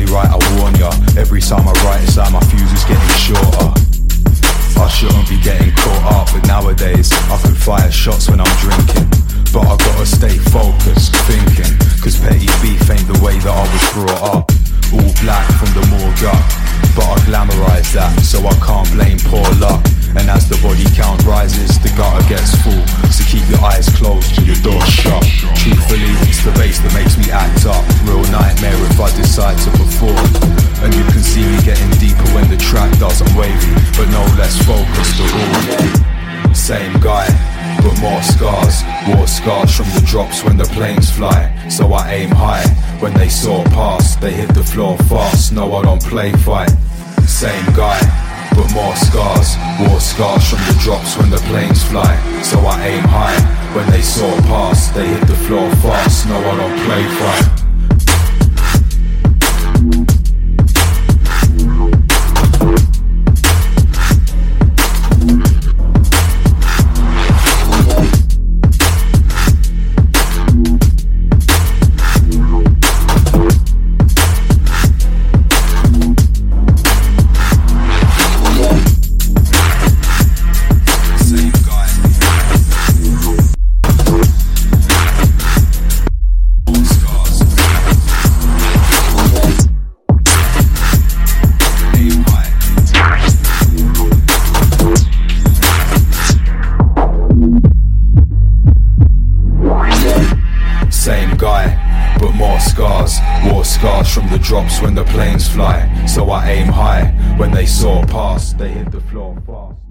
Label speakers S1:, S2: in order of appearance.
S1: only right I warn ya. Every time I write, it's like my fuse is getting shorter. I shouldn't be getting caught up, but nowadays I can fire shots when I'm drinking. But I gotta stay focused, thinking, cause petty beef ain't the way that I was brought up. All black from the morgue up, but I glamorize that, so I can't blame poor luck. And as the body count rises, the gutter gets full. So keep your eyes closed and your door shut. Truthfully, it's the bass that makes me act up. Real nightmare if I decide to perform. And you can see me getting deeper when the track doesn't wavy, but no less focused at all. Same guy, but more scars. War scars from the drops when the planes fly. So I aim high. When they saw past, they hit the floor fast. No, I don't play fight. Same guy, but more scars. War scars from the drops when the planes fly. So I aim high. When they saw past, they hit the floor fast. No, I don't play fight. They hit the floor fast.